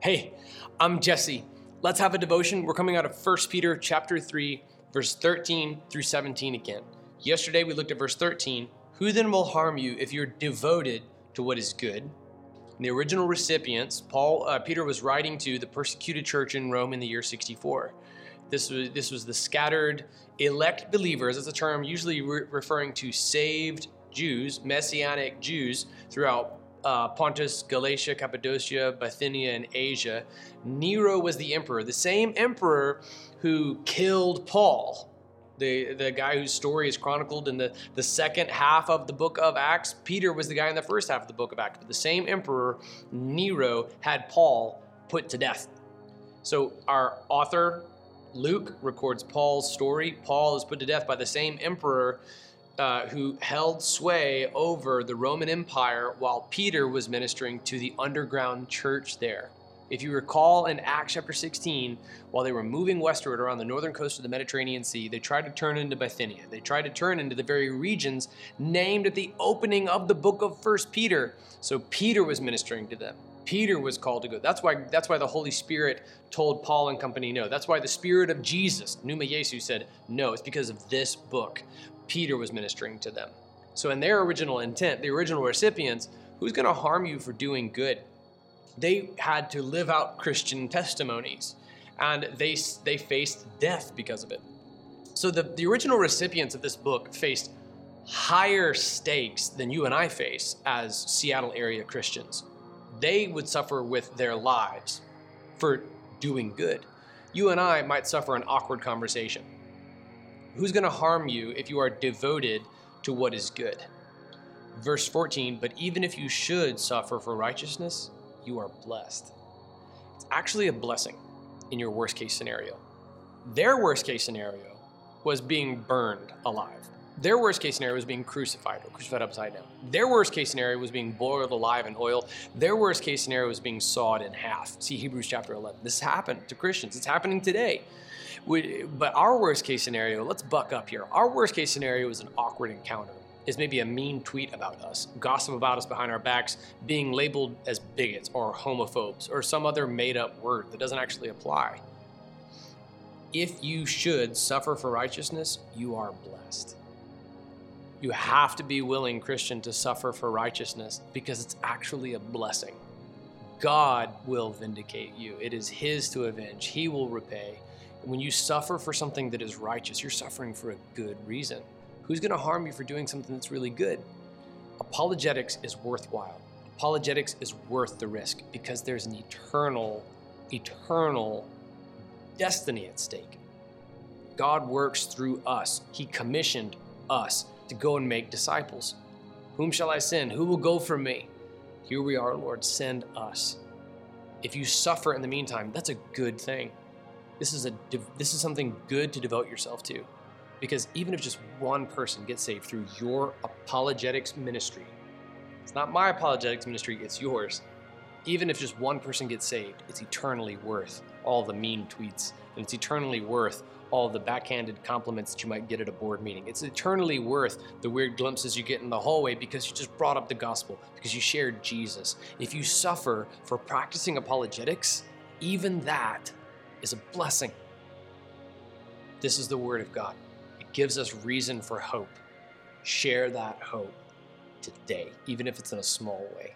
Hey, I'm Jesse. Let's have a devotion. We're coming out of 1 Peter chapter 3, verse 13 through 17 again. Yesterday we looked at verse 13. Who then will harm you if you're devoted to what is good? And the original recipients, Paul, uh, Peter was writing to the persecuted church in Rome in the year 64. This was, this was the scattered elect believers. That's a term usually re- referring to saved Jews, messianic Jews throughout uh, Pontus, Galatia, Cappadocia, Bithynia, and Asia. Nero was the emperor, the same emperor who killed Paul, the, the guy whose story is chronicled in the, the second half of the book of Acts. Peter was the guy in the first half of the book of Acts. But the same emperor, Nero, had Paul put to death. So our author, Luke, records Paul's story. Paul is put to death by the same emperor uh, who held sway over the Roman Empire while Peter was ministering to the underground church there. If you recall in Acts chapter 16, while they were moving westward around the northern coast of the Mediterranean Sea, they tried to turn into Bithynia. They tried to turn into the very regions named at the opening of the book of First Peter. So Peter was ministering to them. Peter was called to go. That's why that's why the Holy Spirit told Paul and company no. That's why the Spirit of Jesus, Pneuma Jesu, said no. It's because of this book. Peter was ministering to them. So, in their original intent, the original recipients, who's going to harm you for doing good? They had to live out Christian testimonies, and they, they faced death because of it. So, the, the original recipients of this book faced higher stakes than you and I face as Seattle area Christians. They would suffer with their lives for doing good. You and I might suffer an awkward conversation Who's going to harm you if you are devoted to what is good? Verse 14, but even if you should suffer for righteousness, you are blessed. It's actually a blessing in your worst case scenario. Their worst case scenario was being burned alive. Their worst case scenario was being crucified or crucified upside down. Their worst case scenario was being boiled alive in oil. Their worst case scenario was being sawed in half. See Hebrews chapter 11. This happened to Christians. It's happening today. We, but our worst case scenario, let's buck up here. Our worst case scenario is an awkward encounter, is maybe a mean tweet about us, gossip about us behind our backs, being labeled as bigots or homophobes, or some other made up word that doesn't actually apply. If you should suffer for righteousness, you are blessed. You have to be willing, Christian, to suffer for righteousness because it's actually a blessing. God will vindicate you. It is His to avenge. He will repay. When you suffer for something that is righteous, you're suffering for a good reason. Who's going to harm you for doing something that's really good? Apologetics is worthwhile. Apologetics is worth the risk because there's an eternal, eternal destiny at stake. God works through us. He commissioned us to go and make disciples. Whom shall I send? Who will go for me? Here we are, Lord, send us. If you suffer in the meantime, that's a good thing. This is a this is something good to devote yourself to. Because even if just one person gets saved through your apologetics ministry, it's not my apologetics ministry, it's yours. Even if just one person gets saved, it's eternally worth all the mean tweets, and it's eternally worth all the backhanded compliments that you might get at a board meeting. It's eternally worth the weird glimpses you get in the hallway because you just brought up the gospel, because you shared Jesus. If you suffer for practicing apologetics, even that is a blessing. This is the Word of God. It gives us reason for hope. Share that hope today, even if it's in a small way.